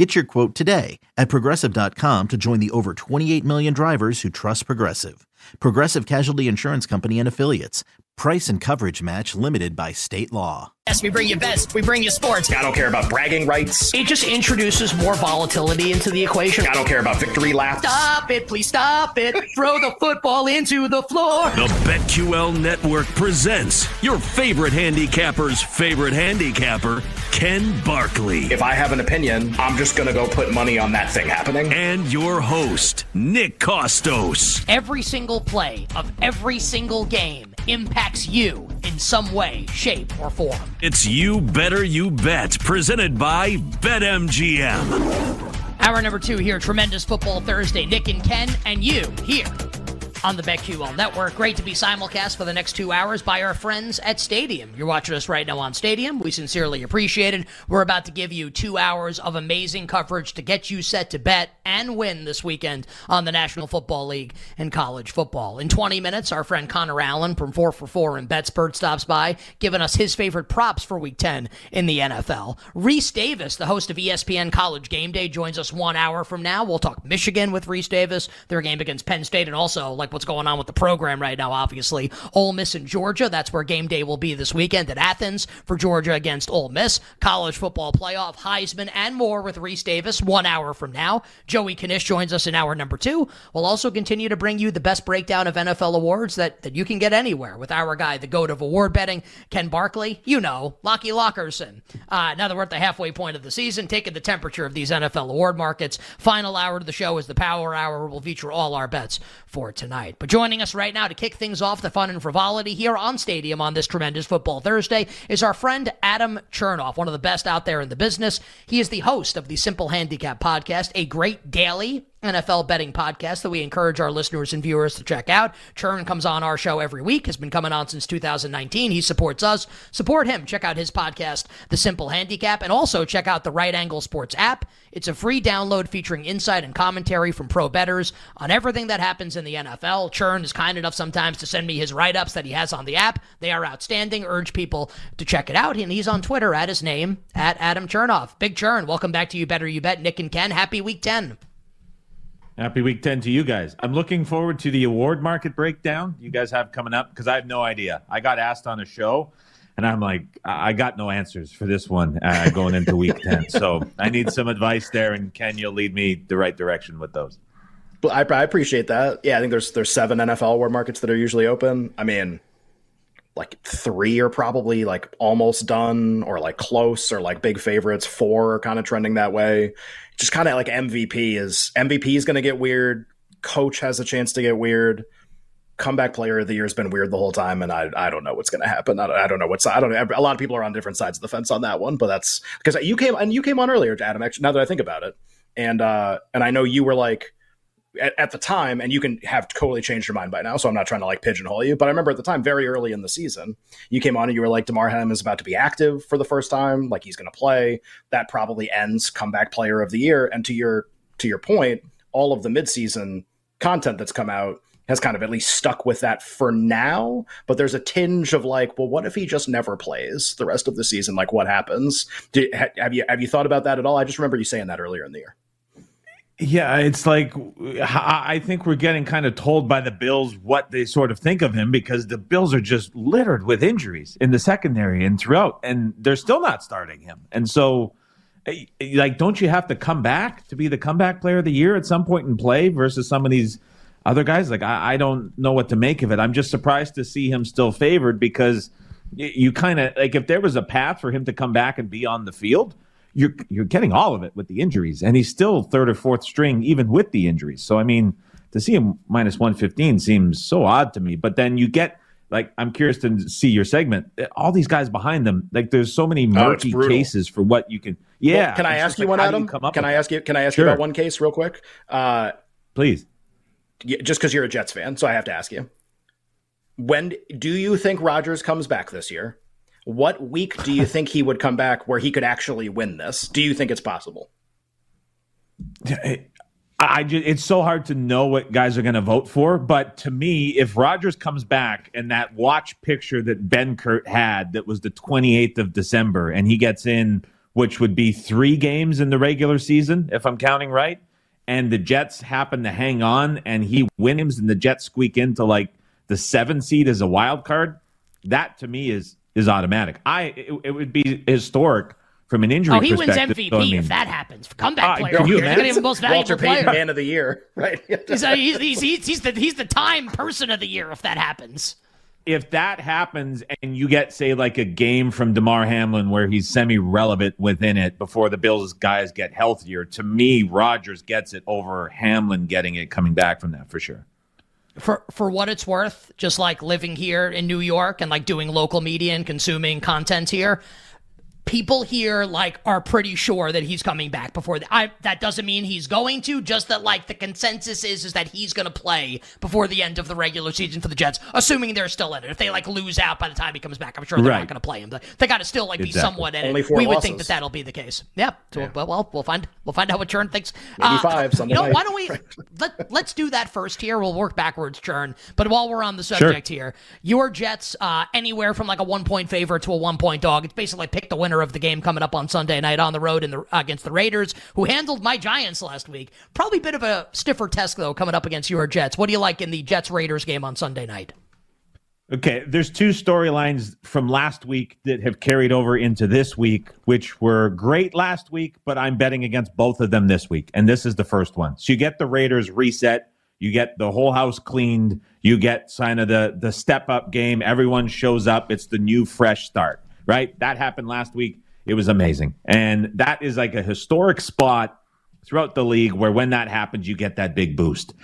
Get your quote today at progressive.com to join the over 28 million drivers who trust Progressive. Progressive Casualty Insurance Company and Affiliates. Price and coverage match limited by state law. Yes, we bring you best. We bring you sports. I don't care about bragging rights. It just introduces more volatility into the equation. I don't care about victory laps. Stop it, please stop it. Throw the football into the floor. The BetQL Network presents your favorite handicapper's favorite handicapper, Ken Barkley. If I have an opinion, I'm just going to go put money on that thing happening. And your host, Nick Kostos. Every single play of every single game impacts you in some way, shape, or form. It's You Better You Bet, presented by BetMGM. Hour number two here, tremendous football Thursday. Nick and Ken and you here on the BetQL Network. Great to be simulcast for the next two hours by our friends at Stadium. You're watching us right now on Stadium. We sincerely appreciate it. We're about to give you two hours of amazing coverage to get you set to bet and win this weekend on the National Football League and college football. In 20 minutes, our friend Connor Allen from 4 for 4 and BetSpert stops by, giving us his favorite props for week 10 in the NFL. Rece Davis, the host of ESPN College Game Day, joins us one hour from now. We'll talk Michigan with Rece Davis, their game against Penn State, and also like what's going on with the program right now, obviously. Ole Miss and Georgia, that's where game day will be this weekend at Athens for Georgia against Ole Miss. College football playoff, Heisman, and more with Rece Davis one hour from now. Joey Knish joins us in hour number two. We'll also continue to bring you the best breakdown of NFL awards that, that you can get anywhere with our guy, the goat of award betting, Ken Barkley. You know, Lockie Lockerson. Uh, now that we're at the halfway point of the season, taking the temperature of these NFL award markets. Final hour of the show is the Power Hour. We'll feature all our bets for tonight. But joining us right now to kick things off, the fun and frivolity here on Stadium on this tremendous football Thursday is our friend Adam Chernoff, one of the best out there in the business. He is the host of the Simple Handicap podcast, a great daily NFL betting podcast that we encourage our listeners and viewers to check out. Churn comes on our show every week, has been coming on since 2019. He supports us. Support him. Check out his podcast, The Simple Handicap, and also check out the Right Angle Sports app. It's a free download featuring insight and commentary from pro bettors on everything that happens in the NFL. Churn is kind enough sometimes to send me his write ups that he has on the app. They are outstanding. Urge people to check it out. And he's on Twitter at his name, at Adam Chernoff. Big Churn, welcome back to You Better You Bet. Nick and Ken, happy week 10. Happy week 10 to you guys. I'm looking forward to the award market breakdown you guys have coming up because I have no idea. I got asked on a show and I'm like, I got no answers for this one uh, going into week 10. So I need some advice there, and Ken, you'll lead me the right direction with those. I, I appreciate that. Yeah, I think there's there's seven NFL award markets that are usually open. I mean, like three are probably like almost done or like close or like big favorites. Four are kind of trending that way. Just kind of like MVP is MVP is going to get weird. Coach has a chance to get weird. Comeback player of the year has been weird the whole time, and I I don't know what's going to happen. I don't, I don't know what's I don't know. A lot of people are on different sides of the fence on that one, but that's because you came and you came on earlier, Adam. Actually, now that I think about it, and uh and I know you were like at, at, the time, and you can have totally changed your mind by now, so I'm not trying to like pigeonhole you, but I remember at the time, very early in the season, you came on and you were like, Damar Hamlin is about to be active for the first time, like he's going to play. That probably ends comeback player of the year. And to your to your point, all of the midseason content that's come out has kind of at least stuck with that for now. But there's a tinge of like, well, what if he just never plays the rest of the season? Like, what happens? Did, have you have you thought about that at all? I just remember you saying that earlier in the year. Yeah, it's like I think we're getting kind of told by the Bills what they sort of think of him because the Bills are just littered with injuries in the secondary and throughout, and they're still not starting him. And so, eh, like, don't you have to come back to be the comeback player of the year at some point in play versus some of these other guys? Like, I, I don't know what to make of it. I'm just surprised to see him still favored because you, you kind of like if there was a path for him to come back and be on the field you're you're getting all of it with the injuries, and he's still third or fourth string even with the injuries. So I mean, to see him minus one fifteen seems so odd to me. But then you get like I'm curious to see your segment. All these guys behind them, like there's so many oh, murky oh, cases for what you can. Yeah, well, can I ask you like, one, Adam? You can I ask you? Can I ask sure. you about one case real quick? Uh, Please. Just because you're a Jets fan, so I have to ask you. when do you think Rodgers comes back this year? What week do you think he would come back where he could actually win this? Do you think it's possible? I just, it's so hard to know what guys are going to vote for. But to me, if Rodgers comes back and that watch picture that Ben Kurt had that was the 28th of December and he gets in, which would be three games in the regular season, if I'm counting right, and the Jets happen to hang on and he wins and the Jets squeak into like the seven seed as a wild card, that to me is is automatic. I it, it would be historic from an injury. Oh, he wins. MVP So, I mean, if that happens. Comeback player. can you He's gonna be the imagine? most valuable Walter Payton, player. Man of the Year, right? He's, uh, he's, he's, he's, he's the he's the time person of the year if that happens. if that happens and you get say like a game from Damar Hamlin where he's semi-relevant within it before the Bills guys get healthier, to me Rodgers gets it over Hamlin getting it coming back from that for sure. For for what it's worth, just like living here in New York and like doing local media and consuming content here, people here like are pretty sure that he's coming back before the, I that doesn't mean he's going to just that like the consensus is is that he's going to play before the end of the regular season for the Jets assuming they're still in it. If they like lose out by the time he comes back I'm sure they're Right. not going to play him. But they got to still like be Exactly. somewhat in Only it four we would think that that'll be the case. Yeah, so, Well, well we'll find we'll find out what Churn thinks. Maybe five Sunday you know why don't we let, let's do that first here. We'll work backwards Churn. But while we're on the subject here your Jets uh, anywhere from like a one point favorite to a one point dog it's basically pick the winner of the game coming up on Sunday night on the road in the against the Raiders who handled my Giants last week probably a bit of a stiffer test though coming up against your Jets what do you like in the Jets Raiders game on Sunday night Okay, there's two storylines from last week that have carried over into this week, which were great last week, but I'm betting against both of them this week. And this is the first one. So you get the Raiders reset, you get the whole house cleaned, you get kind of the the step up game. Everyone shows up. It's the new fresh start, right? That happened last week. It was amazing. And that is like a historic spot throughout the league where when that happens, you get that big boost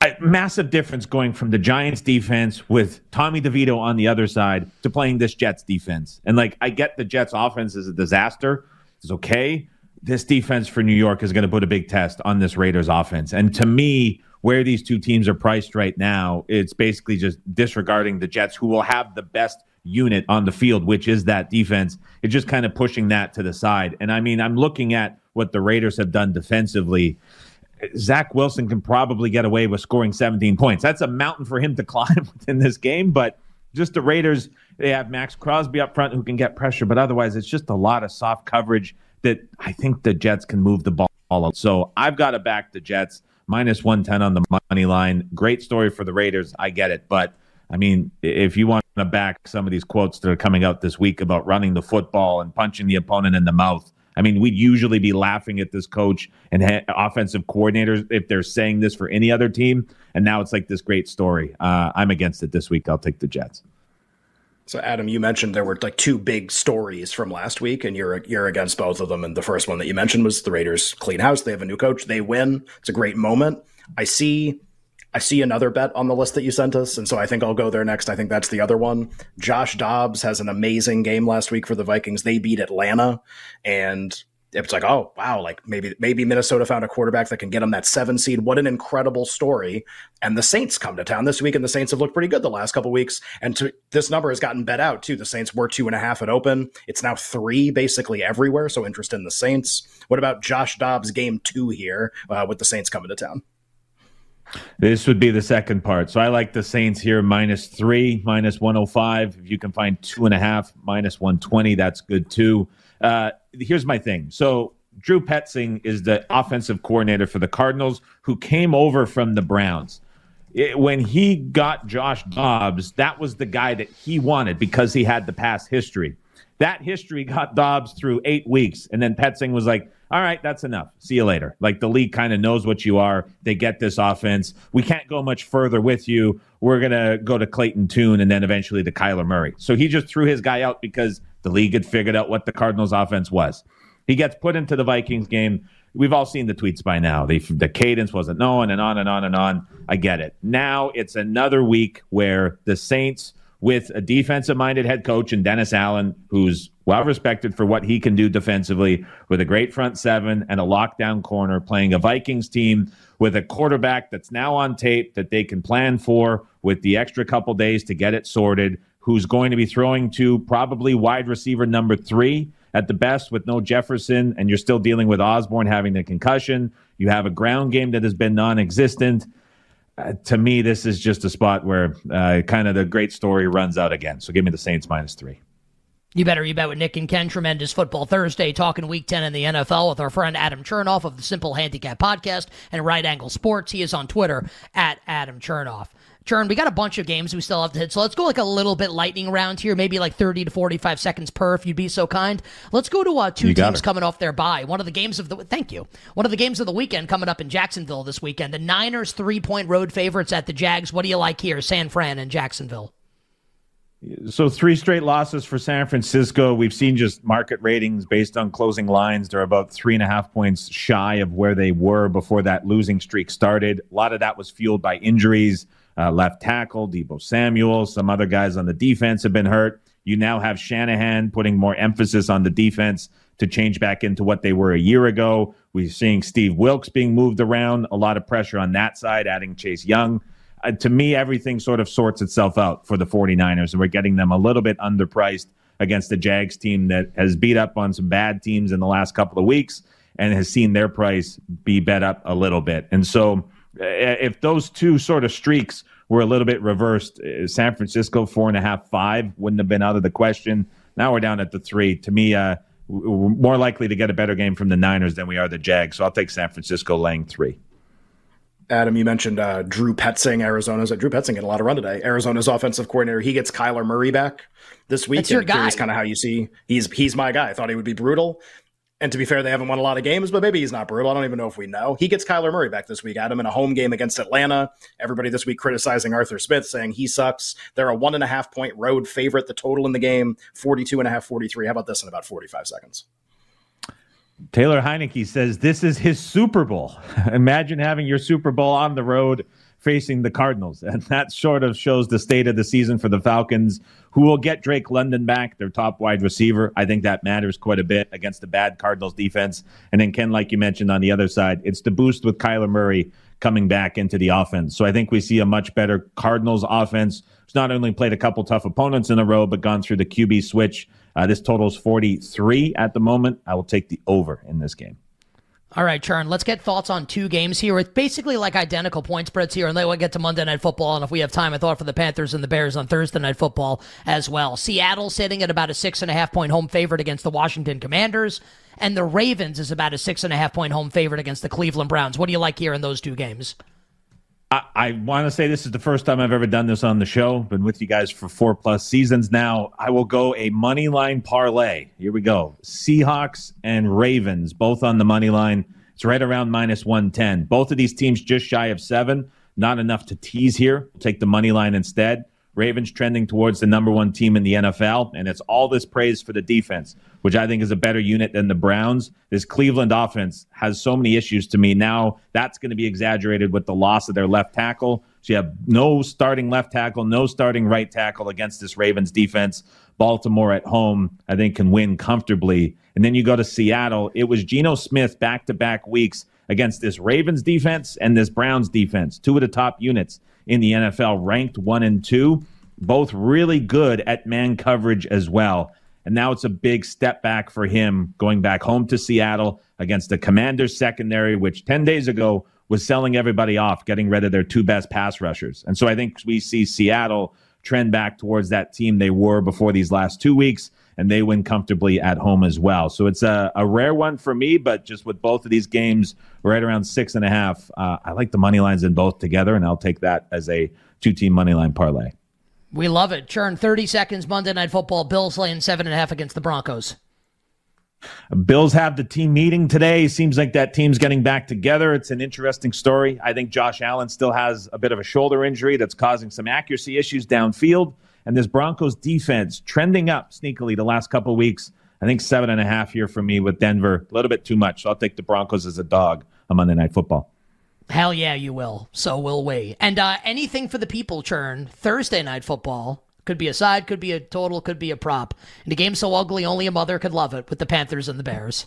a massive difference going from the Giants defense with Tommy DeVito on the other side to playing this Jets defense. And like I get the Jets offense is a disaster. It's okay. This defense for New York is going to put a big test on this Raiders offense. And to me, where these two teams are priced right now, it's basically just disregarding the Jets who will have the best unit on the field, which is that defense. It's just kind of pushing that to the side. And I mean, I'm looking at what the Raiders have done defensively. Zach Wilson can probably get away with scoring 17 points. That's a mountain for him to climb within this game, but just the Raiders, they have Maxx Crosby up front who can get pressure, but otherwise it's just a lot of soft coverage that I think the Jets can move the ball. So I've got to back the Jets minus 110 on the money line. Great story for the Raiders. I get it, but I mean, if you want to back some of these quotes that are coming out this week about running the football and punching the opponent in the mouth, I mean, we'd usually be laughing at this coach and ha- offensive coordinators if they're saying this for any other team. And now it's like this great story. Uh, I'm against it this week. I'll take the Jets. So, Adam, you mentioned there were like two big stories from last week, and you're you're against both of them. And the first one that you mentioned was the Raiders clean house. They have a new coach. They win. It's a great moment. I see. I see another bet on the list that you sent us, and so I think I'll go there next. I think that's the other one. Josh Dobbs has an amazing game last week for the Vikings. They beat Atlanta, and it's like, oh wow, like maybe maybe Minnesota found a quarterback that can get them that seven seed. What an incredible story! And the Saints come to town this week, and the Saints have looked pretty good the last couple weeks. And to, this number has gotten bet out too. The Saints were two and a half at open. It's now three basically everywhere. So interest in the Saints. What about Josh Dobbs game two here uh, with the Saints coming to town? This would be the second part. So I like the Saints here minus three, minus 105. If you can find two and a half, minus 120, that's good too. Uh, here's my thing. So Drew Petzing is the offensive coordinator for the Cardinals who came over from the Browns. It- when he got Josh Dobbs, that was the guy that he wanted because he had the past history. That history got Dobbs through eight weeks. And then Petzing was like, all right, that's enough. See you later. Like the league kind of knows what you are. They get this offense. We can't go much further with you. We're going to go to Clayton Tune and then eventually to Kyler Murray. So he just threw his guy out because the league had figured out what the Cardinals offense was. He gets put into the Vikings game. We've all seen the tweets by now. They, the cadence wasn't known and on and on and on. I get it. Now it's another week where the Saints with a defensive minded head coach and Dennis Allen, who's well respected for what he can do defensively with a great front seven and a lockdown corner, playing a Vikings team with a quarterback that's now on tape that they can plan for with the extra couple days to get it sorted, who's going to be throwing to probably wide receiver number three at the best with no Jefferson, and you're still dealing with Osborn having the concussion. You have a ground game that has been non existent. Uh, to me, this is just a spot where uh, kind of the great story runs out again. So give me the Saints minus three. You better you bet with Nick and Ken. Tremendous Football Thursday, talking Week 10 in the NFL with our friend Adam Chernoff of the Simple Handicap Podcast and Right Angle Sports. He is on Twitter at Adam Chernoff. Churn, we got a bunch of games we still have to hit, so let's go like a little bit lightning round here, maybe like 30 to 45 seconds per, if you'd be so kind. Let's go to uh, two teams it. coming off their bye. One of the games of the thank you. One of the games of the weekend coming up in Jacksonville this weekend. The Niners three point road favorites at the Jags. What do you like here, San Fran and Jacksonville? So three straight losses for San Francisco. We've seen just market ratings based on closing lines. They're about three and a half points shy of where they were before that losing streak started. A lot of that was fueled by injuries uh, left tackle, Deebo Samuel. Some other guys on the defense have been hurt. You now have Shanahan putting more emphasis on the defense to change back into what they were a year ago. We're seeing Steve Wilks being moved around, a lot of pressure on that side, adding Chase Young. Uh, to me, everything sort of sorts itself out for the 49ers, and we're getting them a little bit underpriced against the Jags team that has beat up on some bad teams in the last couple of weeks and has seen their price be bet up a little bit. And so if those two sort of streaks were a little bit reversed, uh, San Francisco four and a half, five wouldn't have been out of the question. Now we're down at the three. To me, uh, we're more likely to get a better game from the Niners than we are the Jags. So I'll take San Francisco laying three. Adam, you mentioned uh, Drew Petzing, Arizona's. Uh, Drew Petzing getting a lot of run today. Arizona's offensive coordinator. He gets Kyler Murray back this week. That's your guy. kind of how you see he's he's my guy. I thought he would be brutal. And to be fair, they haven't won a lot of games, but maybe he's not brutal. I don't even know if we know. He gets Kyler Murray back this week, Adam, in a home game against Atlanta. Everybody this week criticizing Arthur Smith, saying he sucks. They're a one and a half point road favorite. The total in the game, 42 and a half, 43. How about this in about 45 seconds? Taylor Heinicke says this is his Super Bowl. Imagine having your Super Bowl on the road facing the Cardinals. And that sort of shows the state of the season for the Falcons, who will get Drake London back, their top wide receiver. I think that matters quite a bit against the bad Cardinals defense. And then, Ken, like you mentioned on the other side, it's the boost with Kyler Murray coming back into the offense. So I think we see a much better Cardinals offense, who's not only played a couple tough opponents in a row, but gone through the QB switch. Uh, this totals 43 at the moment. I will take the over in this game. All right, Churn, let's get thoughts on two games here. It's basically like identical point spreads here, and then we'll get to Monday Night Football. And if we have time, I thought for the Panthers and the Bears on Thursday Night Football as well. Seattle sitting at about a six and a half point home favorite against the Washington Commanders, and the Ravens is about a six and a half point home favorite against the Cleveland Browns. What do you like here in those two games? I, I want to say this is the first time I've ever done this on the show. Been with you guys for four plus seasons now. I will go a money line parlay. Here we go. Seahawks and Ravens, both on the money line. It's right around minus 110. Both of these teams just shy of seven. Not enough to tease here. We'll take the money line instead. Ravens trending towards the number one team in the NFL, and it's all this praise for the defense, which I think is a better unit than the Browns. This Cleveland offense has so many issues to me. Now that's going to be exaggerated with the loss of their left tackle. So you have no starting left tackle, no starting right tackle against this Ravens defense. Baltimore at home, I think, can win comfortably. And then you go to Seattle. It was Geno Smith back to back weeks against this Ravens defense and this Browns defense, two of the top units in the NFL, ranked one and two, both really good at man coverage as well. And now it's a big step back for him going back home to Seattle against the Commanders secondary, which 10 days ago was selling everybody off, getting rid of their two best pass rushers. And so I think we see Seattle trend back towards that team they were before these last two weeks, and they win comfortably at home as well. So it's a, a rare one for me, but just with both of these games right around six and a half, uh, I like the money lines in both together, and I'll take that as a two team money line parlay. We love it. Churn 30 seconds Monday Night Football. Bills laying seven and a half against the Broncos. Bills have the team meeting today. Seems like that team's getting back together. It's an interesting story. I think Josh Allen still has a bit of a shoulder injury that's causing some accuracy issues downfield. And this Broncos defense trending up sneakily the last couple weeks. I think seven and a half here for me with Denver. A little bit too much. So I'll take the Broncos as a dog on Monday Night Football. Hell yeah, you will. So will we. And uh, anything for the people churn Thursday Night Football Could be a side, could be a total, could be a prop. And a game so ugly, only a mother could love it with the Panthers and the Bears.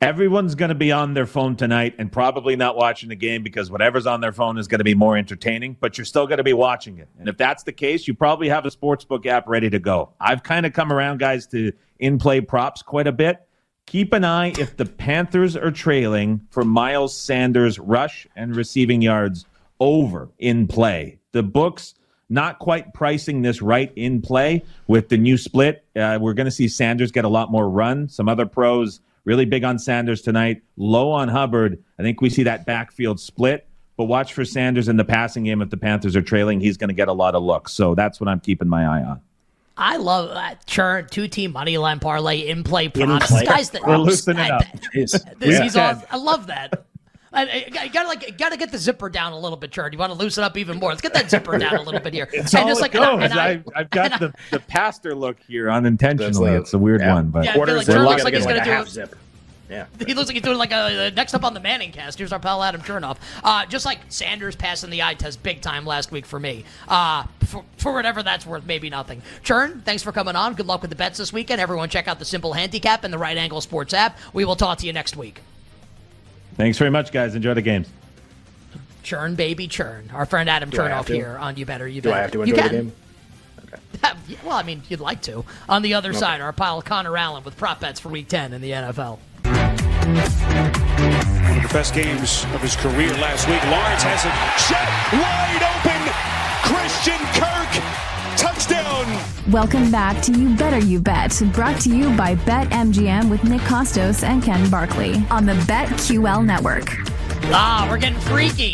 Everyone's going to be on their phone tonight and probably not watching the game because whatever's on their phone is going to be more entertaining, but you're still going to be watching it. And if that's the case, you probably have a sportsbook app ready to go. I've kind of come around, guys, to in play props quite a bit. Keep an eye if the Panthers are trailing for Miles Sanders' rush and receiving yards over in play. The books not quite pricing this right in play with the new split. Uh, we're going to see Sanders get a lot more run. Some other pros Really big on Sanders tonight, low on Hubbard. I think we see that backfield split. But watch for Sanders in the passing game. If the Panthers are trailing, he's going to get a lot of looks. So that's what I'm keeping my eye on. I love that churn two team money line parlay in play props. In Guys, that, we're loosening up. This, he's all, I love that. I, I, gotta like gotta get the zipper down a little bit, Chard. You want to loosen up even more? Let's get that zipper down a little bit here. It's and all just like, goes. And I, have got the, the pastor look here unintentionally. Like, it's a weird yeah. one, but yeah, I like Chard looks like he's gonna do zip. Yeah. He looks like he's doing like a, next up on the Manning cast. Here's our pal Adam Chernoff. Uh, just like Sanders passing the eye test big time last week for me. Uh, for, for whatever that's worth, maybe nothing. Churn, thanks for coming on. Good luck with the bets this weekend. Everyone, check out the Simple Handicap and the Right Angle Sports app. We will talk to you next week. Thanks very much, guys. Enjoy the games. Churn, baby, churn. Our friend Adam Do Chernoff here on You Better You Do Better. I have to enjoy the game? Okay. well, I mean, you'd like to. On the other okay. side, our pal Connor Allen with prop bets for Week 10 in the NFL. One of the best games of his career last week. Lawrence has it shot wide open. Christian Kirk touchdown. Welcome back to You Better You Bet, brought to you by BetMGM with Nick Kostos and Ken Barkley on the BetQL network. Ah, we're getting freaky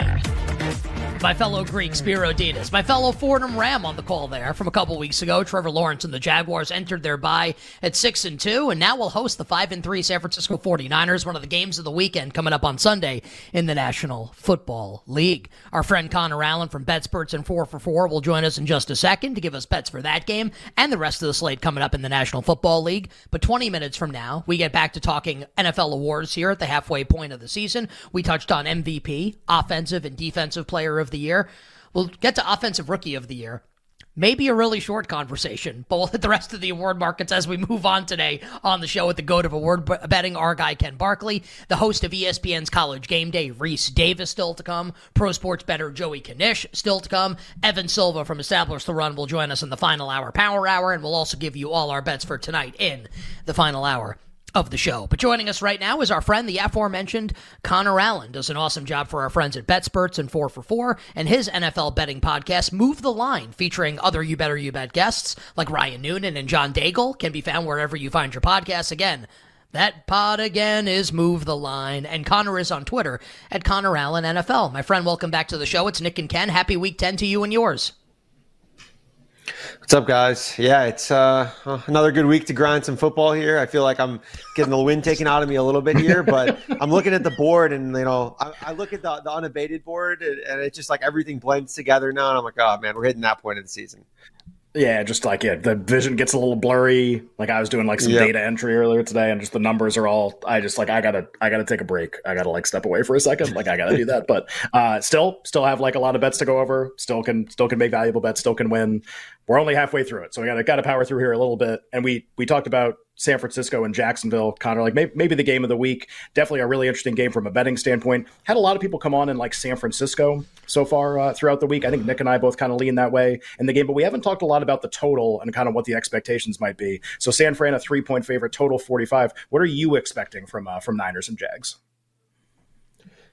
my fellow Greek, Spiro Dedes, my fellow Fordham Ram on the call there from a couple weeks ago. Trevor Lawrence and the Jaguars entered their bye at 6 and 2, and now will host the 5 and 3 San Francisco 49ers, one of the games of the weekend coming up on Sunday in the National Football League. Our friend Connor Allen from BetSperts and 4 for 4 will join us in just a second to give us bets for that game and the rest of the slate coming up in the National Football League. But 20 minutes from now, we get back to talking NFL awards here at the halfway point of the season. We touched on MVP, offensive and defensive player of the year. We'll get to Offensive Rookie of the Year. Maybe a really short conversation, but we'll hit the rest of the award markets as we move on today on the show with the goat of award betting, our guy Ken Barkley, the host of ESPN's College Game Day, Rece Davis still to come, pro sports better Joey Knish still to come, Evan Silva from Establish the Run will join us in the final hour, Power Hour, and we'll also give you all our bets for tonight in the final hour of the show. But joining us right now is our friend, the aforementioned Connor Allen. Does an awesome job for our friends at BetSperts and 4 for 4 and his NFL betting podcast, Move the Line, featuring other You Better You Bet guests like Ryan Noonan and John Daigle, can be found wherever you find your podcasts. Again, that pod again is Move the Line. And Connor is on Twitter at Connor Allen NFL. My friend, welcome back to the show. It's Nick and Ken. Happy week 10 to you and yours. What's up, guys? Yeah, it's uh, another good week to grind some football here. I feel like I'm getting the wind taken out of me a little bit here, but I'm looking at the board and, you know, I, I look at the, the unabated board and, and, it's just like everything blends together now. And I'm like, oh, man, we're hitting that point of the season. Yeah, just like yeah, the vision gets a little blurry. Like I was doing like some yep. data entry earlier today, and just the numbers are all. I just like I gotta I gotta take a break. I gotta like step away for a second. Like I gotta do that. But uh, still, still have like a lot of bets to go over. Still can still can make valuable bets. Still can win. We're only halfway through it, so we gotta gotta power through here a little bit. And we we talked about San Francisco and Jacksonville, Connor, like maybe, maybe, the game of the week. Definitely a really interesting game from a betting standpoint. Had a lot of people come on in like San Francisco so far uh, throughout the week. I think Nick and I both kind of lean that way in the game, but we haven't talked a lot about the total and kind of what the expectations might be. So San Fran, a three point favorite, total 45. What are you expecting from uh, from Niners and Jags?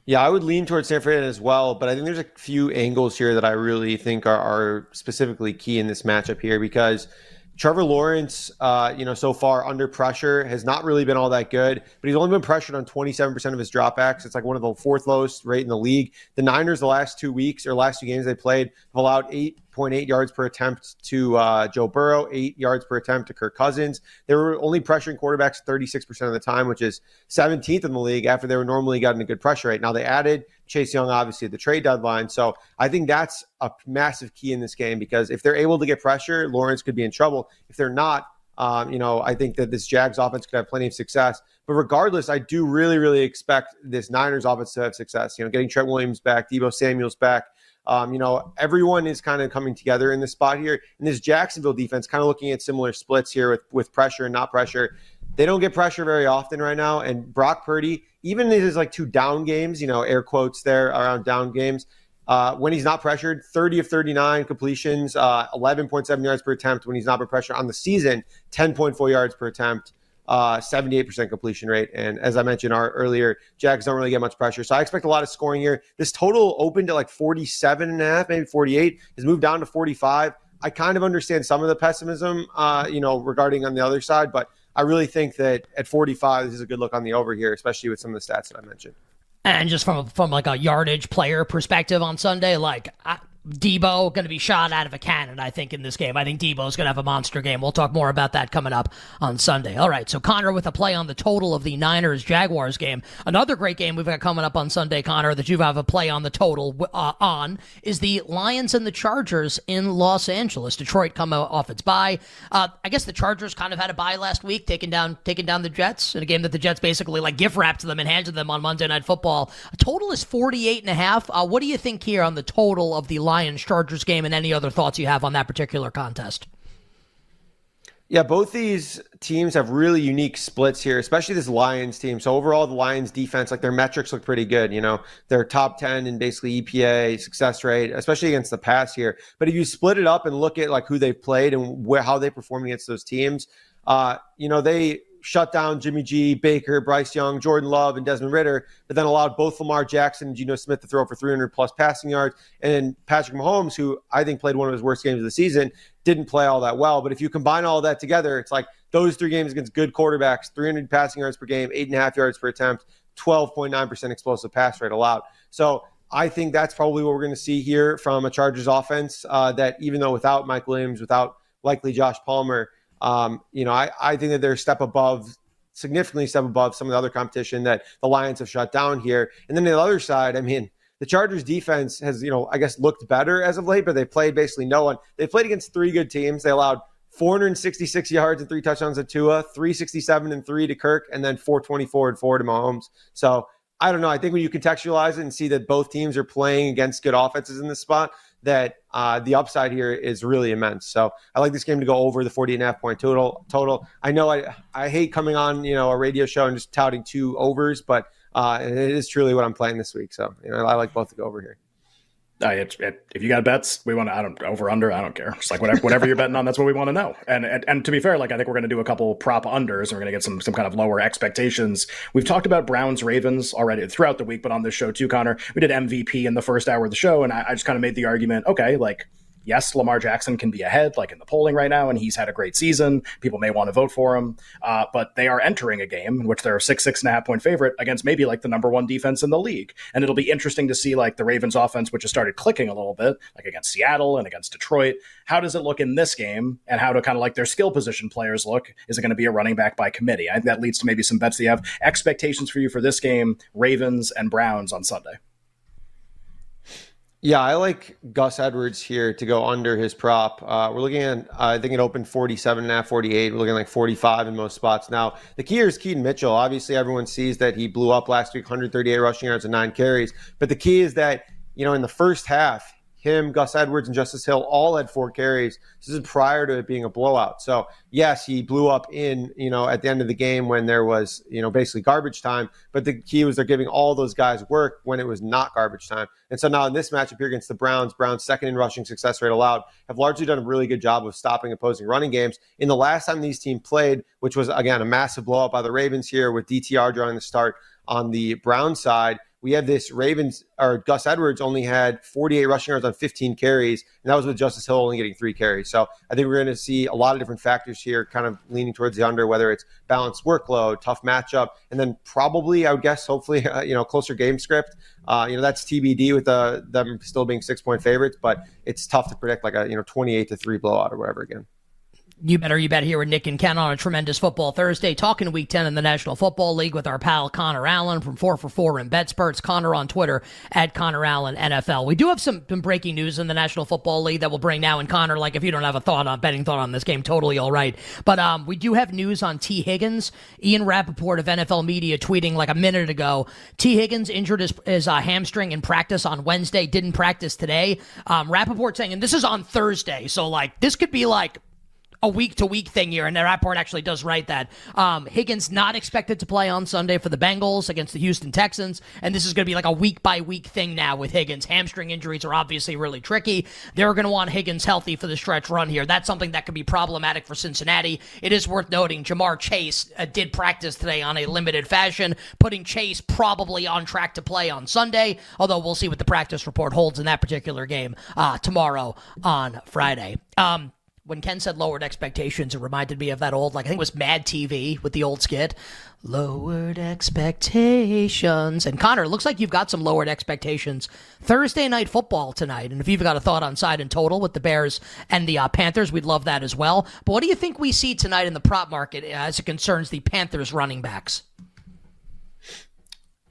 Yeah, I would lean towards San Fran as well, but I think there's a few angles here that I really think are, are specifically key in this matchup here because – Trevor Lawrence, uh, you know, so far under pressure has not really been all that good, but he's only been pressured on 27% of his dropbacks. It's like one of the fourth lowest rate in the league. The Niners, the last two weeks or last two games they played, have allowed eight 0.8 yards per attempt to uh, Joe Burrow, eight yards per attempt to Kirk Cousins. They were only pressuring quarterbacks 36% of the time, which is 17th in the league after they were normally getting a good pressure rate. Now they added Chase Young, obviously, at the trade deadline. So I think that's a massive key in this game because if they're able to get pressure, Lawrence could be in trouble. If they're not, um, you know, I think that this Jags offense could have plenty of success. But regardless, I do really, really expect this Niners offense to have success. You know, getting Trent Williams back, Deebo Samuel's back, Um, you know, everyone is kind of coming together in this spot here. And this Jacksonville defense, kind of looking at similar splits here with, with pressure and not pressure. They don't get pressure very often right now. And Brock Purdy, even in his like two down games, you know, air quotes there around down games, uh, when he's not pressured, 30 of 39 completions, uh, 11.7 yards per attempt. When he's not under pressure on the season, 10.4 yards per attempt uh, 78% completion rate. And as I mentioned our, earlier, Jags don't really get much pressure. So I expect a lot of scoring here. This total opened at like 47 and a half, maybe 48, has moved down to 45. I kind of understand some of the pessimism, uh, you know, regarding on the other side, but I really think that at 45, this is a good look on the over here, especially with some of the stats that I mentioned. And just from from like a yardage player perspective on Sunday, like I, Deebo going to be shot out of a cannon, I think, in this game. I think Deebo's going to have a monster game. We'll talk more about that coming up on Sunday. All right, so Connor with a play on the total of the Niners Jaguars game. Another great game we've got coming up on Sunday, Connor, that you have a play on the total uh, on is the Lions and the Chargers in Los Angeles. Detroit come off its bye. Uh, I guess the Chargers kind of had a bye last week, taking down taking down the Jets in a game that the Jets basically like gift wrapped to them and handed them on Monday Night Football. A total is 48 and a half. Uh, what do you think here on the total of the Lions Chargers game and any other thoughts you have on that particular contest. Yeah, both these teams have really unique splits here, especially this Lions team. So overall, the Lions defense, like their metrics look pretty good. You know, they're top 10 in basically EPA, success rate, especially against the pass here. But if you split it up and look at like who they've played and how they perform against those teams, uh, you know, they shut down Jimmy G, Baker, Bryce Young, Jordan Love, and Desmond Ridder, but then allowed both Lamar Jackson and Geno Smith to throw for 300 plus passing yards. And Patrick Mahomes, who I think played one of his worst games of the season, didn't play all that well. But if you combine all that together, it's like those three games against good quarterbacks 300 passing yards per game, eight and a half yards per attempt, 12.9% explosive pass rate allowed. So I think that's probably what we're going to see here from a Chargers offense. Uh, that even though without Mike Williams, without likely Josh Palmer, um, you know, I, I think that they're a step above, significantly step above some of the other competition that the Lions have shut down here. And then the other side, I mean, the Chargers defense has, you know, I guess looked better as of late, but they played basically no one. They played against three good teams. They allowed 466 yards and three touchdowns to Tua, 367 and three to Kirk, and then 424 and four to Mahomes. So I don't know. I think when you contextualize it and see that both teams are playing against good offenses in this spot, that uh, the upside here is really immense. So I like this game to go over the 40 and a half point total. Total. I know I I hate coming on you know a radio show and just touting two overs, but uh, it is truly what I'm playing this week. So you know I like both to go over here. I, it, it, if you got bets, we want to. I don't over under. I don't care. It's like whatever whatever you're betting on, that's what we want to know. And, and and to be fair, like I think we're going to do a couple prop unders. and We're going to get some some kind of lower expectations. We've talked about Browns Ravens already throughout the week, but on this show too, Connor, we did MVP in the first hour of the show, and I, I just kind of made the argument. Okay, like yes, Lamar Jackson can be ahead, like in the polling right now, and he's had a great season. People may want to vote for him, uh, but they are entering a game in which they're a six, six and a half point favorite against maybe like the number one defense in the league. And it'll be interesting to see like the Ravens offense, which has started clicking a little bit, like against Seattle and against Detroit. How does it look in this game, and how do kind of like their skill position players look? Is it going to be a running back by committee? I think that leads to maybe some bets that you have expectations for you for this game, Ravens and Browns on Sunday. Yeah, I like Gus Edwards here to go under his prop. Uh, we're looking at, I think it opened 47 and a half, 48. We're looking like 45 in most spots. Now, the key here is Keaton Mitchell. Obviously, everyone sees that he blew up last week, 138 rushing yards and nine carries. But the key is that, you know, in the first half, him, Gus Edwards, and Justice Hill all had four carries. This is prior to it being a blowout. So yes, he blew up in you know at the end of the game when there was you know basically garbage time. But the key was they're giving all those guys work when it was not garbage time. And so now in this matchup here against the Browns, Browns second in rushing success rate allowed have largely done a really good job of stopping opposing running games. In the last time these teams played, which was again a massive blowout by the Ravens here with DTR drawing the start on the Brown side we have this Ravens or Gus Edwards only had 48 rushing yards on 15 carries, and that was with Justice Hill only getting three carries. So I think we're going to see a lot of different factors here, kind of leaning towards the under, whether it's balanced workload, tough matchup, and then probably I would guess, hopefully, uh, you know, closer game script. Uh, you know, that's TBD with the, them still being six point favorites, but it's tough to predict like a you know 28 to three blowout or whatever again. You better, you bet here with Nick and Ken on a tremendous football Thursday, talking week 10 in the National Football League with our pal Connor Allen from 4 for 4 in BetSperts. Connor on Twitter at Connor Allen NFL. We do have some, some breaking news in the National Football League that we'll bring now. And Connor, like if you don't have a thought on betting thought on this game, totally all right. But um, we do have news on T. Higgins. Ian Rapoport of NFL Media tweeting like a minute ago. T. Higgins injured his, his uh, hamstring in practice on Wednesday, didn't practice today. Um, Rapoport saying, and this is on Thursday, so like this could be like a week to week thing here, and report actually does write that. Um, Higgins not expected to play on Sunday for the Bengals against the Houston Texans, and this is going to be like a week by week thing now with Higgins. Hamstring injuries are obviously really tricky. They're going to want Higgins healthy for the stretch run here. That's something that could be problematic for Cincinnati. It is worth noting Ja'Marr Chase uh, did practice today on a limited fashion, putting Chase probably on track to play on Sunday, although we'll see what the practice report holds in that particular game uh, tomorrow on Friday. Um, when Ken said lowered expectations, it reminded me of that old, like I think it was Mad TV with the old skit. Lowered expectations. And Connor, it looks like you've got some lowered expectations. Thursday night football tonight. And if you've got a thought on side and total with the Bears and the uh, Panthers, we'd love that as well. But what do you think we see tonight in the prop market as it concerns the Panthers running backs?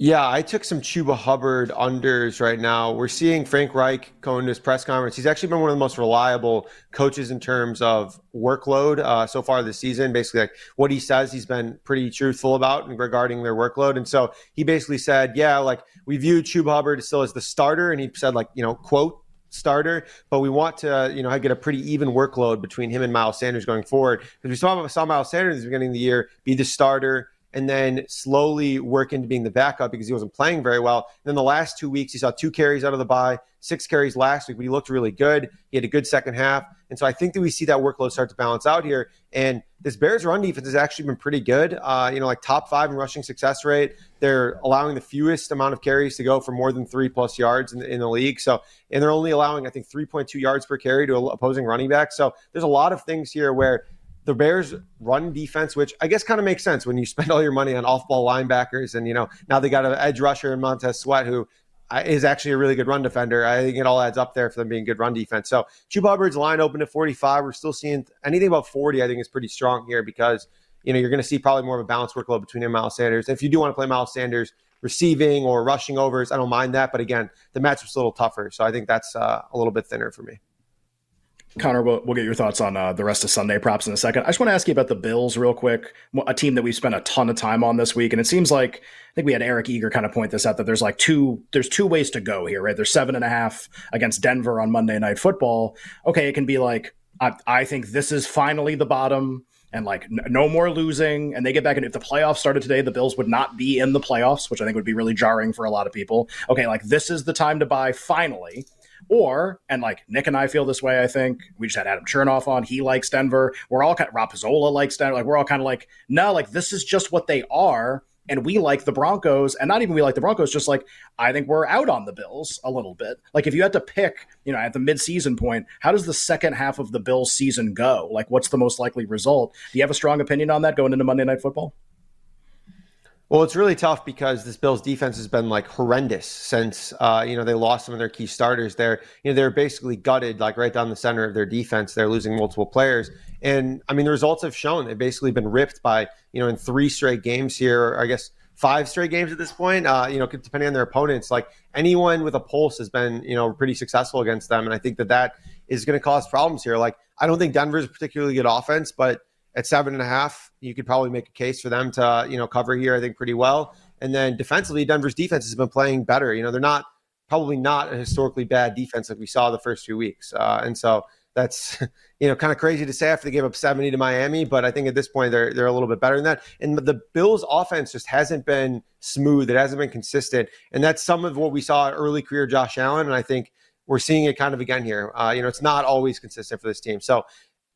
Yeah, I took some Chuba Hubbard unders right now. We're seeing Frank Reich going to his press conference. He's actually been one of the most reliable coaches in terms of workload uh, so far this season. Basically, like what he says, he's been pretty truthful about regarding their workload. And so he basically said, "Yeah, like we view Chuba Hubbard still as the starter," and he said, like you know, quote starter, but we want to, you know, get a pretty even workload between him and Miles Sanders going forward. Because we saw, saw Miles Sanders at the beginning of the year be the starter and then slowly work into being the backup because he wasn't playing very well. And then the last two weeks, he saw two carries out of the bye, six carries last week, but he looked really good. He had a good second half. And so I think that we see that workload start to balance out here. And this Bears run defense has actually been pretty good. Uh, you know, like top five in rushing success rate. They're allowing the fewest amount of carries to go for more than three plus yards in the, in the league. So, and they're only allowing, I think, 3.2 yards per carry to opposing running backs. So there's a lot of things here where the Bears run defense, which I guess kind of makes sense when you spend all your money on off ball linebackers. And, you know, now they got an edge rusher in Montez Sweat, who uh, actually a really good run defender. I think it all adds up there for them being good run defense. So Chuba Hubbard's line open at 45. We're still seeing anything about 40, I think is pretty strong here because, you know, you're going to see probably more of a balanced workload between him and Miles Sanders. If you do want to play Miles Sanders receiving or rushing overs, I don't mind that. But again, the matchup's a little tougher. So I think that's uh, a little bit thinner for me. Connor, we'll, we'll, get your thoughts on uh, the rest of Sunday props in a second. I just want to ask you about the Bills real quick, a team that we've spent a ton of time on this week, and it seems like I think we had Eric Eager kind of point this out that there's like two there's two ways to go here, right? There's seven and a half against Denver on Monday Night Football. Okay, it can be like I, I think this is finally the bottom and like no more losing and they get back and if the playoffs started today the bills would not be in the playoffs which i think would be really jarring for a lot of people okay like this is the time to buy finally or, and like Nick and I feel this way, I think. We just had Adam Chernoff on. He likes Denver. We're all kind of, Rob Pizzola likes Denver. Like, we're all kind of like, no, like, this is just what they are. And we like the Broncos, and not even we like the Broncos, just like I think we're out on the Bills a little bit. Like, if you had to pick, you know, at the midseason point, how does the second half of the Bills season go? Like, what's the most likely result? Do you have a strong opinion on that going into Monday Night Football? Well, it's really tough because this Bills defense has been like horrendous since uh, you know they lost some of their key starters. They're you know they're basically gutted like right down the center of their defense. They're losing multiple players, and I mean the results have shown they've basically been ripped by you know in three straight games here. I guess five straight games at this point. Uh, you know, depending on their opponents, like anyone with a pulse has been you know pretty successful against them, and I think that that is going to cause problems here. Like I don't think Denver's a particularly good offense, but at seven and a half, you could probably make a case for them to, you know, cover here, I think, pretty well. And then defensively, Denver's defense has been playing better. You know, they're not probably not a historically bad defense like we saw the first few weeks. Uh, and so that's, you know, kind of crazy to say after they gave up 70 to Miami, but I think at this point they're, they're a little bit better than that. And the Bills offense just hasn't been smooth. It hasn't been consistent. And that's some of what we saw early career Josh Allen. And I think we're seeing it kind of again here. Uh, you know, it's not always consistent for this team. So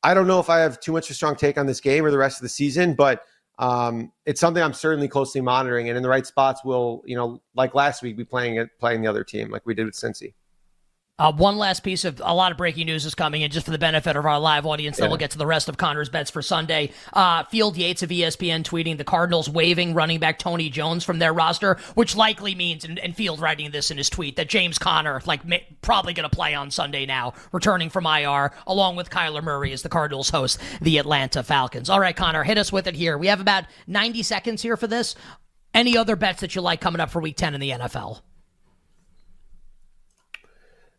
I don't know if I have too much of a strong take on this game or the rest of the season, but um, it's something I'm certainly closely monitoring. And in the right spots, we'll, you know, like last week, be playing it, playing the other team like we did with Cincy. Uh, one last piece of a lot of breaking news is coming in just for the benefit of our live audience. Then we'll get to the rest of Connor's bets for Sunday. Uh, Field Yates of ESPN tweeting the Cardinals waiving running back Tony Jones from their roster, which likely means, and, and Field writing this in his tweet, that James Conner, like may, probably going to play on Sunday now, returning from IR, along with Kyler Murray as the Cardinals host the Atlanta Falcons. All right, Connor, hit us with it here. We have about 90 seconds here for this. Any other bets that you like coming up for week 10 in the NFL?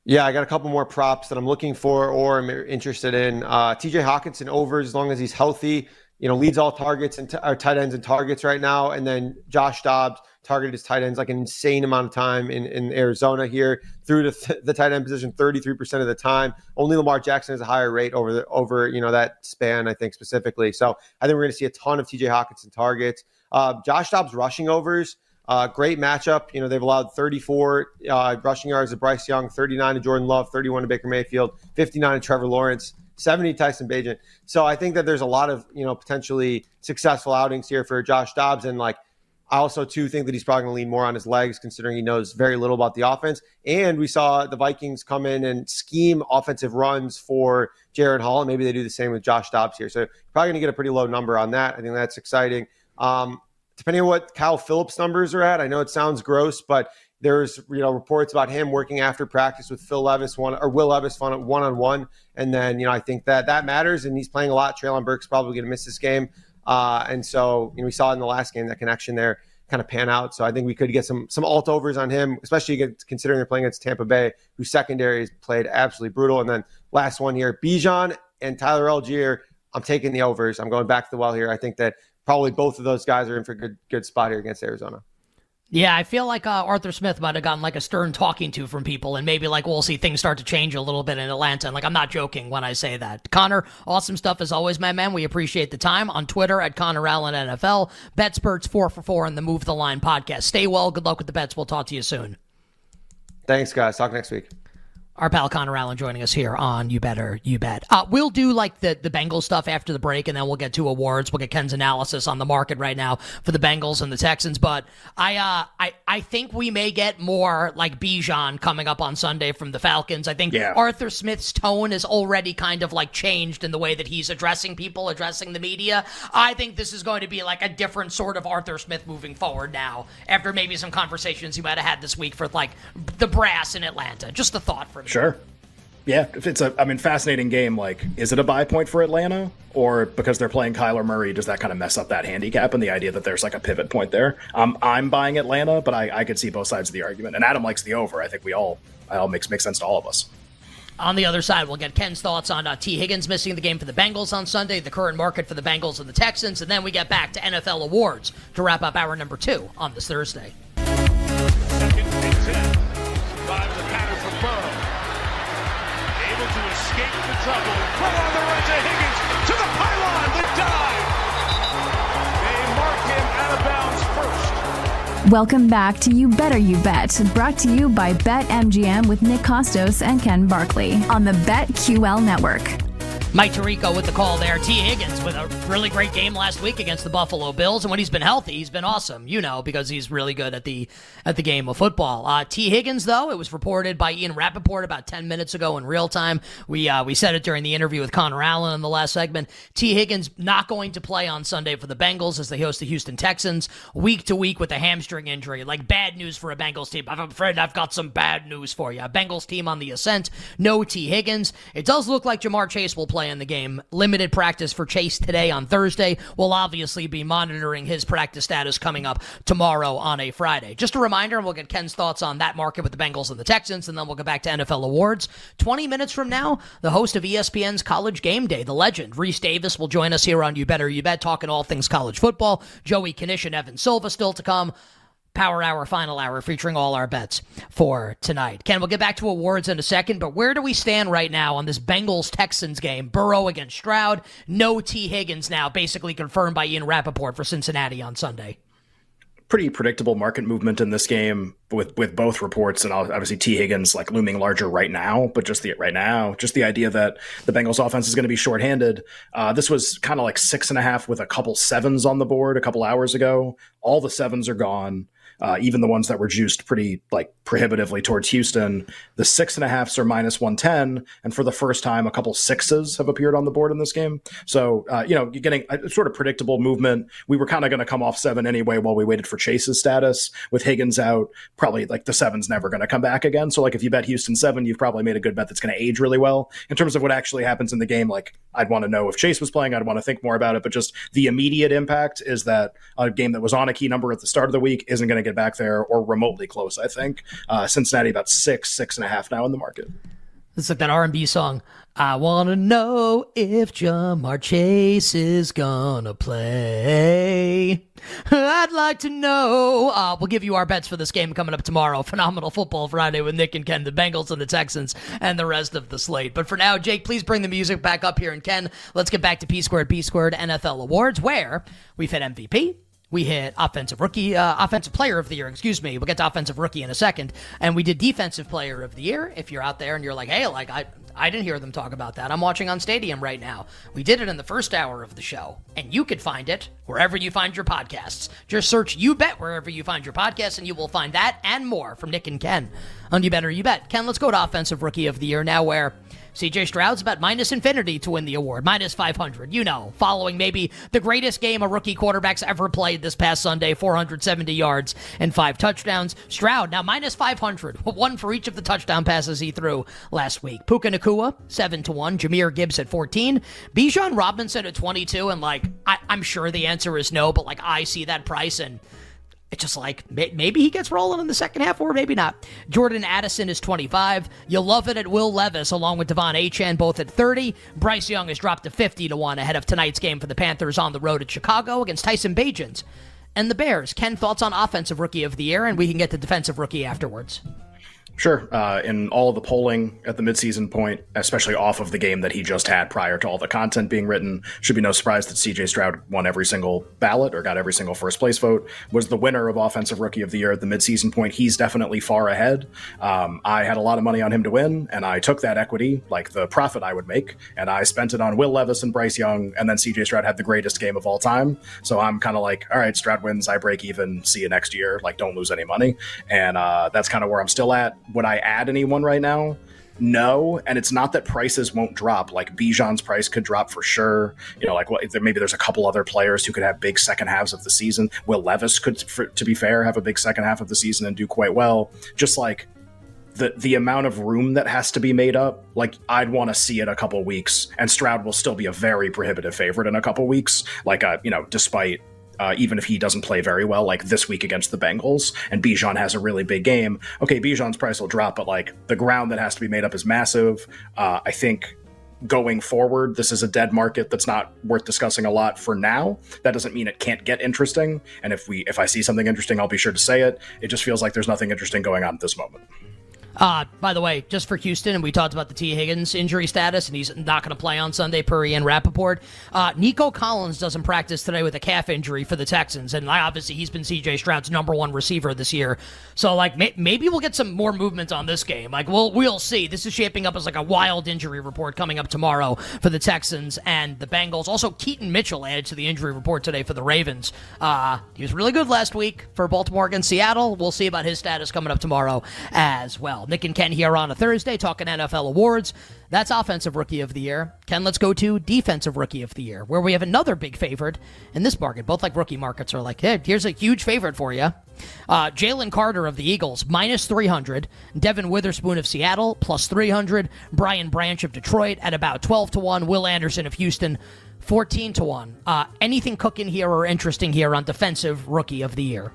Yeah, I got a couple more props that I'm looking for or I'm interested in. Uh, TJ Hockenson over as long as he's healthy. You know, leads all targets and t- tight ends and targets right now. And then Josh Dobbs targeted his tight ends like an insane amount of time in, in Arizona here through th- the tight end position 33% of the time. Only Lamar Jackson has a higher rate over the over you know that span I think specifically. So I think we're going to see a ton of TJ Hockenson targets. Uh, Josh Dobbs rushing overs. Uh, great matchup. You know, they've allowed 34 uh, rushing yards to Bryce Young, 39 to Jordan Love, 31 to Baker Mayfield, 59 to Trevor Lawrence, 70 to Tyson Bagent. So I think that there's a lot of, you know, potentially successful outings here for Josh Dobbs. And like, I also too think that he's probably going to lean more on his legs, considering he knows very little about the offense. And we saw the Vikings come in and scheme offensive runs for Jaren Hall, and maybe they do the same with Josh Dobbs here. So probably going to get a pretty low number on that. I think that's exciting. Um, depending on what Kyle Phillips numbers are at. I know it sounds gross, but there's you know reports about him working after practice with Phil Levis one or Will Levis one on one, and then you know I think that that matters, and he's playing a lot. Treylon Burke's probably going to miss this game, uh, and so you know we saw in the last game that connection there kind of pan out. So I think we could get some some alt overs on him, especially considering they're playing against Tampa Bay, whose secondary has played absolutely brutal. And then last one here, Bijan and Tyler Allgeier. I'm taking the overs. I'm going back to the well here. I think that probably both of those guys are in for a good good spot here against Arizona. Yeah, I feel like uh, Arthur Smith might have gotten like a stern talking to from people, and maybe like we'll see things start to change a little bit in Atlanta. And like I'm not joking when I say that. Connor, awesome stuff as always, my man. We appreciate the time on Twitter at Connor Allen NFL. BetSperts four for four in the Move the Line podcast. Stay well. Good luck with the bets. We'll talk to you soon. Thanks, guys. Talk next week our pal Connor Allen joining us here on You Better You Bet. Uh, we'll do like the the Bengals stuff after the break, and then we'll get to awards. We'll get Ken's analysis on the market right now for the Bengals and the Texans. But I uh, I I think we may get more like Bijan coming up on Sunday from the Falcons. I think yeah. Arthur Smith's tone is already kind of like changed in the way that he's addressing people, addressing the media. I think this is going to be like a different sort of Arthur Smith moving forward now after maybe some conversations he might have had this week for like the brass in Atlanta. Just a thought for Sure. Yeah, if it's a, I mean, fascinating game. Like, is it a buy point for Atlanta, or because they're playing Kyler Murray, does that kind of mess up that handicap and the idea that there's like a pivot point there? Um, I'm buying Atlanta, but I, I could see both sides of the argument. And Adam likes the over. I think we all, it all makes makes sense to all of us. On the other side, we'll get Ken's thoughts on uh, Tee Higgins missing the game for the Bengals on Sunday, the current market for the Bengals and the Texans, and then we get back to NFL awards to wrap up hour number two on this Thursday. Trouble. Right on the to Higgins to the pylon. The dive. They mark him out of bounds first. Welcome back to You Better You Bet, brought to you by BetMGM with Nick Kostos and Ken Barkley on the BetQL network. Mike Tirico with the call there. Tee Higgins with a really great game last week against the Buffalo Bills, and when he's been healthy, he's been awesome. You know because he's really good at the at the game of football. Uh, Tee Higgins, though, it was reported by Ian Rapoport about ten minutes ago in real time. We uh, we said it during the interview with Connor Allen in the last segment. Tee Higgins not going to play on Sunday for the Bengals as they host the Houston Texans week to week with a hamstring injury. Like bad news for a Bengals team. I'm afraid I've got some bad news for you. A Bengals team on the ascent. No Tee Higgins. It does look like Ja'Marr Chase will play in the game. Limited practice for Chase today on Thursday. We'll obviously be monitoring his practice status coming up tomorrow on a Friday. Just a reminder, and we'll get Ken's thoughts on that market with the Bengals and the Texans, and then we'll get back to NFL awards. 20 minutes from now, the host of ESPN's College Game Day, the legend, Rece Davis, will join us here on You Better You Bet, talking all things college football. Joey Knish and Evan Silva still to come. Power Hour, Final Hour, featuring all our bets for tonight. Ken, we'll get back to awards in a second, but where do we stand right now on this Bengals Texans game? Burrow against Stroud, no Tee Higgins now, basically confirmed by Ian Rapoport for Cincinnati on Sunday. Pretty predictable market movement in this game with with both reports, and obviously Tee Higgins like looming larger right now. But just the right now, just the idea that the Bengals offense is going to be shorthanded. Uh, this was kind of like six and a half with a couple sevens on the board a couple hours ago. All the sevens are gone. Uh, even the ones that were juiced pretty like prohibitively towards Houston. The six and a halfs are minus 110. And for the first time, a couple sixes have appeared on the board in this game. So, uh, you know, you're getting a sort of predictable movement. We were kind of going to come off seven anyway while we waited for Chase's status. With Higgins out, probably like the seven's never going to come back again. So, like, if you bet Houston seven, you've probably made a good bet that's going to age really well. In terms of what actually happens in the game, like, I'd want to know if Chase was playing, I'd want to think more about it. But just the immediate impact is that a game that was on a key number at the start of the week isn't going to get back there or remotely close, I think. Uh, Cincinnati about six, six and a half now in the market. It's like that R&B song. I want to know if Ja'Marr Chase is gonna play. I'd like to know. Uh, we'll give you our bets for this game coming up tomorrow. Phenomenal Football Friday with Nick and Ken, the Bengals and the Texans, and the rest of the slate. But for now, Jake, please bring the music back up here. And Ken, let's get back to P Squared, B Squared NFL Awards, where we've hit MVP, we hit offensive rookie, uh, offensive player of the year. Excuse me. We'll get to offensive rookie in a second. And we did defensive player of the year. If you're out there and you're like, hey, like I, I didn't hear them talk about that. I'm watching on Stadium right now. We did it in the first hour of the show, and you could find it wherever you find your podcasts. Just search "You Bet" wherever you find your podcasts, and you will find that and more from Nick and Ken on You Better You Bet. Ken, let's go to offensive rookie of the year now, where CJ Stroud's about minus infinity to win the award, minus 500. You know, following maybe the greatest game a rookie quarterback's ever played this past Sunday 470 yards and five touchdowns. Stroud now minus 500, one for each of the touchdown passes he threw last week. Puka Nacua, 7 to 1. Jahmyr Gibbs at 14. Bijan Robinson at 22. And like, I, I'm sure the answer is no, but like, I see that price and it's just like maybe he gets rolling in the second half or maybe not. Jordan Addison is 25. You'll love it at Will Levis along with De'Von Achane both at 30. Bryce Young has dropped to 50 to 1 ahead of tonight's game for the Panthers on the road at Chicago against Tyson Bagents and the Bears. Ken, thoughts on offensive rookie of the year and we can get to defensive rookie afterwards. Sure. Uh, in all the polling at the midseason point, especially off of the game that he just had prior to all the content being written, should be no surprise that CJ Stroud won every single ballot or got every single first place vote, was the winner of Offensive Rookie of the Year at the midseason point. He's definitely far ahead. Um, I had a lot of money on him to win, and I took that equity, like the profit I would make, and I spent it on Will Levis and Bryce Young, and then CJ Stroud had the greatest game of all time. So I'm kind of like, all right, Stroud wins, I break even, see you next year. Like, don't lose any money. And uh, that's kind of where I'm still at would I add anyone right now? No, and it's not that prices won't drop. Like Bijan's price could drop for sure. You know, like what, maybe there's a couple other players who could have big second halves of the season. Will Levis could, for, to be fair, have a big second half of the season and do quite well. Just like the the amount of room that has to be made up, like I'd want to see it a couple weeks, and Stroud will still be a very prohibitive favorite in a couple weeks. Like, uh, you know, despite uh, even if he doesn't play very well, like this week against the Bengals, and Bijan has a really big game. Okay, Bijan's price will drop, but like the ground that has to be made up is massive. Uh, I think going forward, this is a dead market that's not worth discussing a lot for now. That doesn't mean it can't get interesting. And if we if I see something interesting, I'll be sure to say it. It just feels like there's nothing interesting going on at this moment. Uh, by the way, just for Houston, and we talked about the Tee Higgins injury status, and he's not going to play on Sunday per Ian Rapoport. Uh, Nico Collins doesn't practice today with a calf injury for the Texans, and obviously he's been CJ Stroud's number one receiver this year. So, like, may- maybe we'll get some more movement on this game. Like, we'll we'll see. This is shaping up as like a wild injury report coming up tomorrow for the Texans and the Bengals. Also, Keaton Mitchell added to the injury report today for the Ravens. Uh, he was really good last week for Baltimore against Seattle. We'll see about his status coming up tomorrow as well. Nick and Ken here on a Thursday talking NFL awards. That's Offensive Rookie of the Year. Ken, let's go to Defensive Rookie of the Year, where we have another big favorite in this market. Both like rookie markets are like, hey, here's a huge favorite for you. Uh, Jalen Carter of the Eagles, minus 300. Devon Witherspoon of Seattle, plus 300. Brian Branch of Detroit at about 12 to 1. Will Anderson of Houston, 14 to 1. Uh, anything cooking here or interesting here on Defensive Rookie of the Year?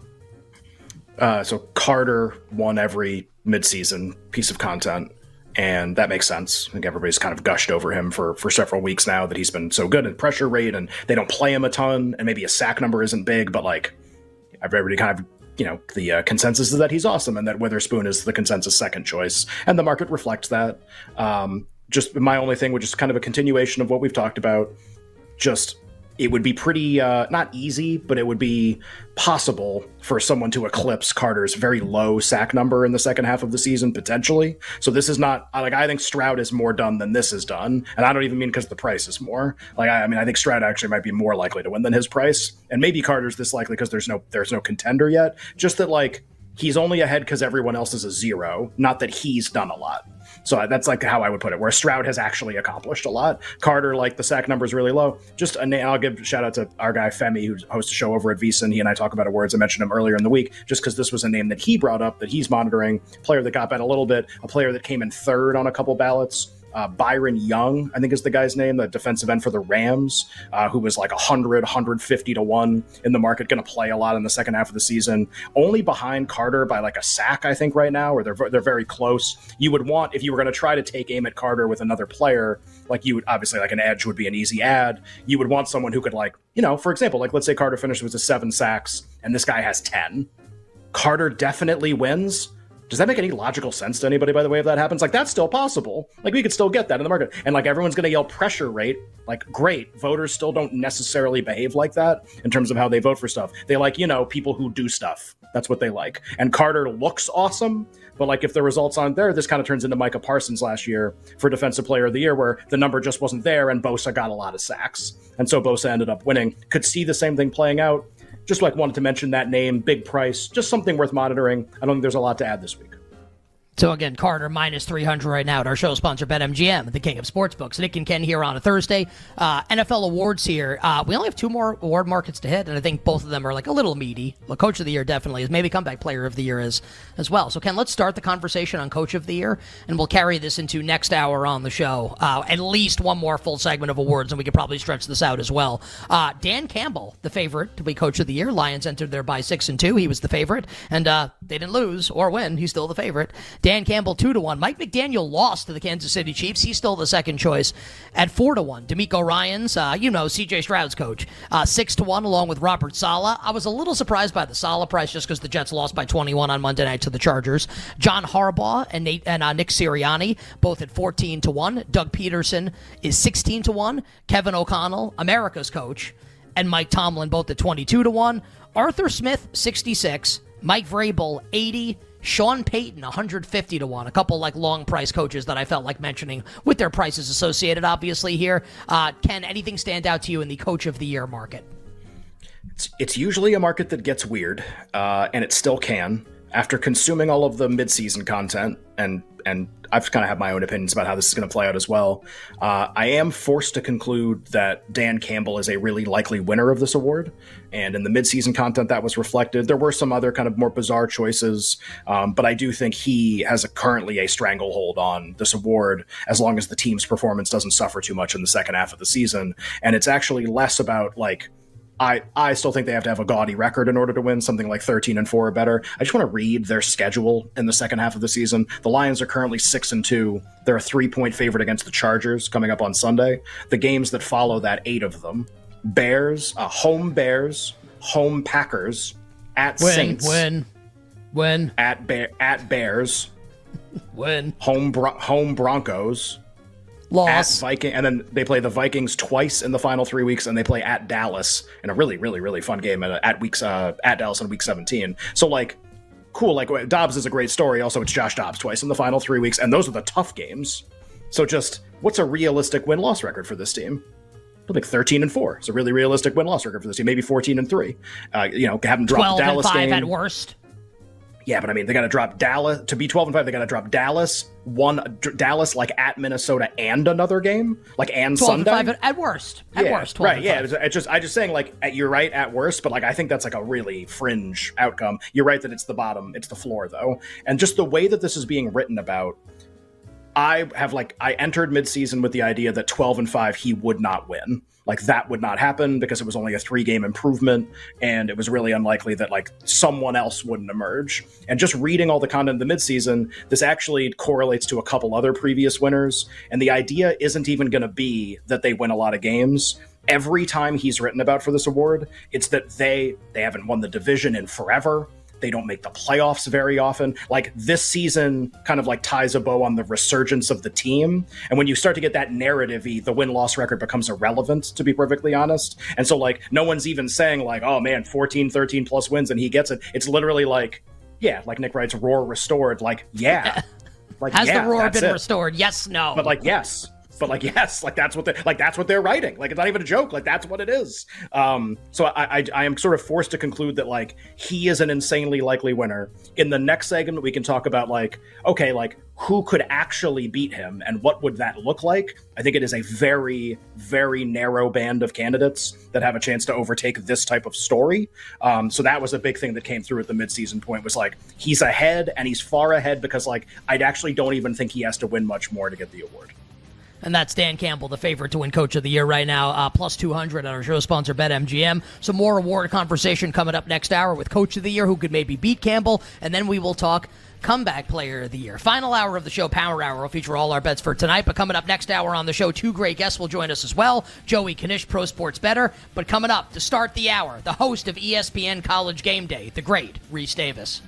Uh, so Carter won every midseason piece of content, and that makes sense. I think everybody's kind of gushed over him for for several weeks now that he's been so good in pressure rate, and they don't play him a ton, and maybe a sack number isn't big, but like everybody kind of you know the uh, consensus is that he's awesome, and that Witherspoon is the consensus second choice, and the market reflects that. Um, just my only thing, which is kind of a continuation of what we've talked about, just it would be pretty uh, not easy, but it would be possible for someone to eclipse Carter's very low sack number in the second half of the season potentially. So this is not like I think Stroud is more done than this is done, and I don't even mean because the price is more. Like I, I mean, I think Stroud actually might be more likely to win than his price, and maybe Carter's this likely because there's no there's no contender yet. Just that like he's only ahead because everyone else is a zero, not that he's done a lot. So that's like how I would put it. Where Stroud has actually accomplished a lot. Carter, like the sack number is really low. Just a name. I'll give shout out to our guy Femi, who hosts a show over at VSiN. He and I talk about awards. I mentioned him earlier in the week, just because this was a name that he brought up that he's monitoring. Player that got bet a little bit. A player that came in third on a couple ballots uh, Byron Young, I think is the guy's name, the defensive end for the Rams, uh, who was like 100, 150 to 1 in the market, going to play a lot in the second half of the season. Only behind Carter by like a sack, I think, right now, or they're, they're very close. You would want, if you were going to try to take aim at Carter with another player, like you would obviously, like an edge would be an easy ad. You would want someone who could, like, you know, for example, like let's say Carter finished with a seven sacks and this guy has 10. Carter definitely wins does that make any logical sense to anybody, by the way, if that happens? Like, that's still possible. Like, we could still get that in the market. And, like, everyone's going to yell pressure rate. Like, great. Voters still don't necessarily behave like that in terms of how they vote for stuff. They like, you know, people who do stuff. That's what they like. And Carter looks awesome. But, like, if the results aren't there, this kind of turns into Micah Parsons last year for Defensive Player of the Year, where the number just wasn't there and Bosa got a lot of sacks. And so Bosa ended up winning. Could see the same thing playing out just like wanted to mention that name, big price, just something worth monitoring. I don't think there's a lot to add this week. So again, Carter minus 300 right now at our show sponsor, BetMGM, the king of sportsbooks. Nick and Ken here on a Thursday. Uh, NFL awards here. Uh, we only have two more award markets to hit, and I think both of them are like a little meaty. The Coach of the Year definitely is. Maybe Comeback Player of the Year is as well. So Ken, let's start the conversation on Coach of the Year, and we'll carry this into next hour on the show. Uh, at least one more full segment of awards, and we could probably stretch this out as well. Uh, Dan Campbell, the favorite to be Coach of the Year. Lions entered there by six and two. He was the favorite, and uh, they didn't lose or win. He's still the favorite. Dan Campbell two to one. Mike McDaniel lost to the Kansas City Chiefs. He's still the second choice at four to one. DeMeco Ryans, uh, you know, CJ Stroud's coach, uh, six to one, along with Robert Saleh. I was a little surprised by the Saleh price just because the Jets lost by 21 on Monday night to the Chargers. John Harbaugh and Nate and uh, Nick Sirianni both at 14 to one. Doug Pederson is 16 to one. Kevin O'Connell, America's coach, and Mike Tomlin both at 22 to one. Arthur Smith 66. Mike Vrabel 80. Sean Payton, 150 to 1. A couple like long price coaches that I felt like mentioning with their prices associated, obviously, here. Uh, Ken, anything stand out to you in the coach of the year market? It's, it's usually a market that gets weird, uh, and it still can. After consuming all of the midseason content and and I've kind of have my own opinions about how this is going to play out as well. Uh, I am forced to conclude that Dan Campbell is a really likely winner of this award, and in the midseason content that was reflected. There were some other kind of more bizarre choices, um, but I do think he has a, currently a stranglehold on this award as long as the team's performance doesn't suffer too much in the second half of the season, and it's actually less about like I, I still think they have to have a gaudy record in order to win something like 13 and 4 or better. I just want to read their schedule in the second half of the season. The Lions are currently 6 and 2. They're a 3-point favorite against the Chargers coming up on Sunday. The games that follow that, 8 of them. Bears, uh, home Bears, home Packers, at win, Saints, win, win, at Bear, at Bears, win, home Bro- home Broncos, loss, at Viking, and then they play the Vikings twice in the final three weeks, and they play at Dallas in a really, really, really fun game at, at weeks uh, at Dallas in week 17. So like, cool. Like Dobbs is a great story. Also, it's Josh Dobbs twice in the final three weeks, and those are the tough games. So just what's a realistic win loss record for this team? I think 13 and 4 It's a really realistic win loss record for this team. Maybe 14 and 3. Uh, you know, haven't dropped 12 Dallas and 5 game. at worst. Yeah, but I mean, they got to drop Dallas to be 12 and 5. They got to drop Dallas, one D- Dallas like at Minnesota and another game, like and 12 Sunday. and 5 at, worst. At yeah, worst. 12 right? Yeah, 5. it's, it's just I just saying like at, you're right at worst, but like I think that's like a really fringe outcome. You're right that it's the bottom, it's the floor though, and just the way that this is being written about. I have like I entered midseason with the idea that 12 and 5 he would not win. Like that would not happen because it was only a 3 game improvement and it was really unlikely that like someone else wouldn't emerge. And just reading all the content in the midseason, this actually correlates to a couple other previous winners and the idea isn't even going to be that they win a lot of games. Every time he's written about for this award, it's that they they haven't won the division in forever They don't make the playoffs very often. Like this season kind of like ties a bow on the resurgence of the team. And when you start to get that narrative the win loss record becomes irrelevant, to be perfectly honest. And so, like, no one's even saying, like, oh man, 14, 13 plus wins and he gets it. It's literally like, yeah, like Nick writes, roar restored. Like, yeah. Like, Has yeah, the roar been it. restored? Yes, no. But like, yes but like yes like that's what they like that's what they're writing. Like it's not even a joke. Like that's what it is. Um so I, I i am sort of forced to conclude that like he is an insanely likely winner. In the next segment we can talk about like okay like who could actually beat him and what would that look like? I think it is a very very narrow band of candidates that have a chance to overtake this type of story. Um, so that was a big thing that came through at the midseason point was like he's ahead and he's far ahead because like i actually don't even think he has to win much more to get the award and that's Dan Campbell, the favorite to win Coach of the Year right now, uh, plus 200 on our show sponsor, BetMGM. Some more award conversation coming up next hour with Coach of the Year, who could maybe beat Campbell, and then we will talk comeback player of the year. Final hour of the show, Power Hour, will feature all our bets for tonight. But coming up next hour on the show, two great guests will join us as well. Joey Knish, Pro Sports Better. But coming up to start the hour, the host of ESPN College Game Day, the great Rece Davis.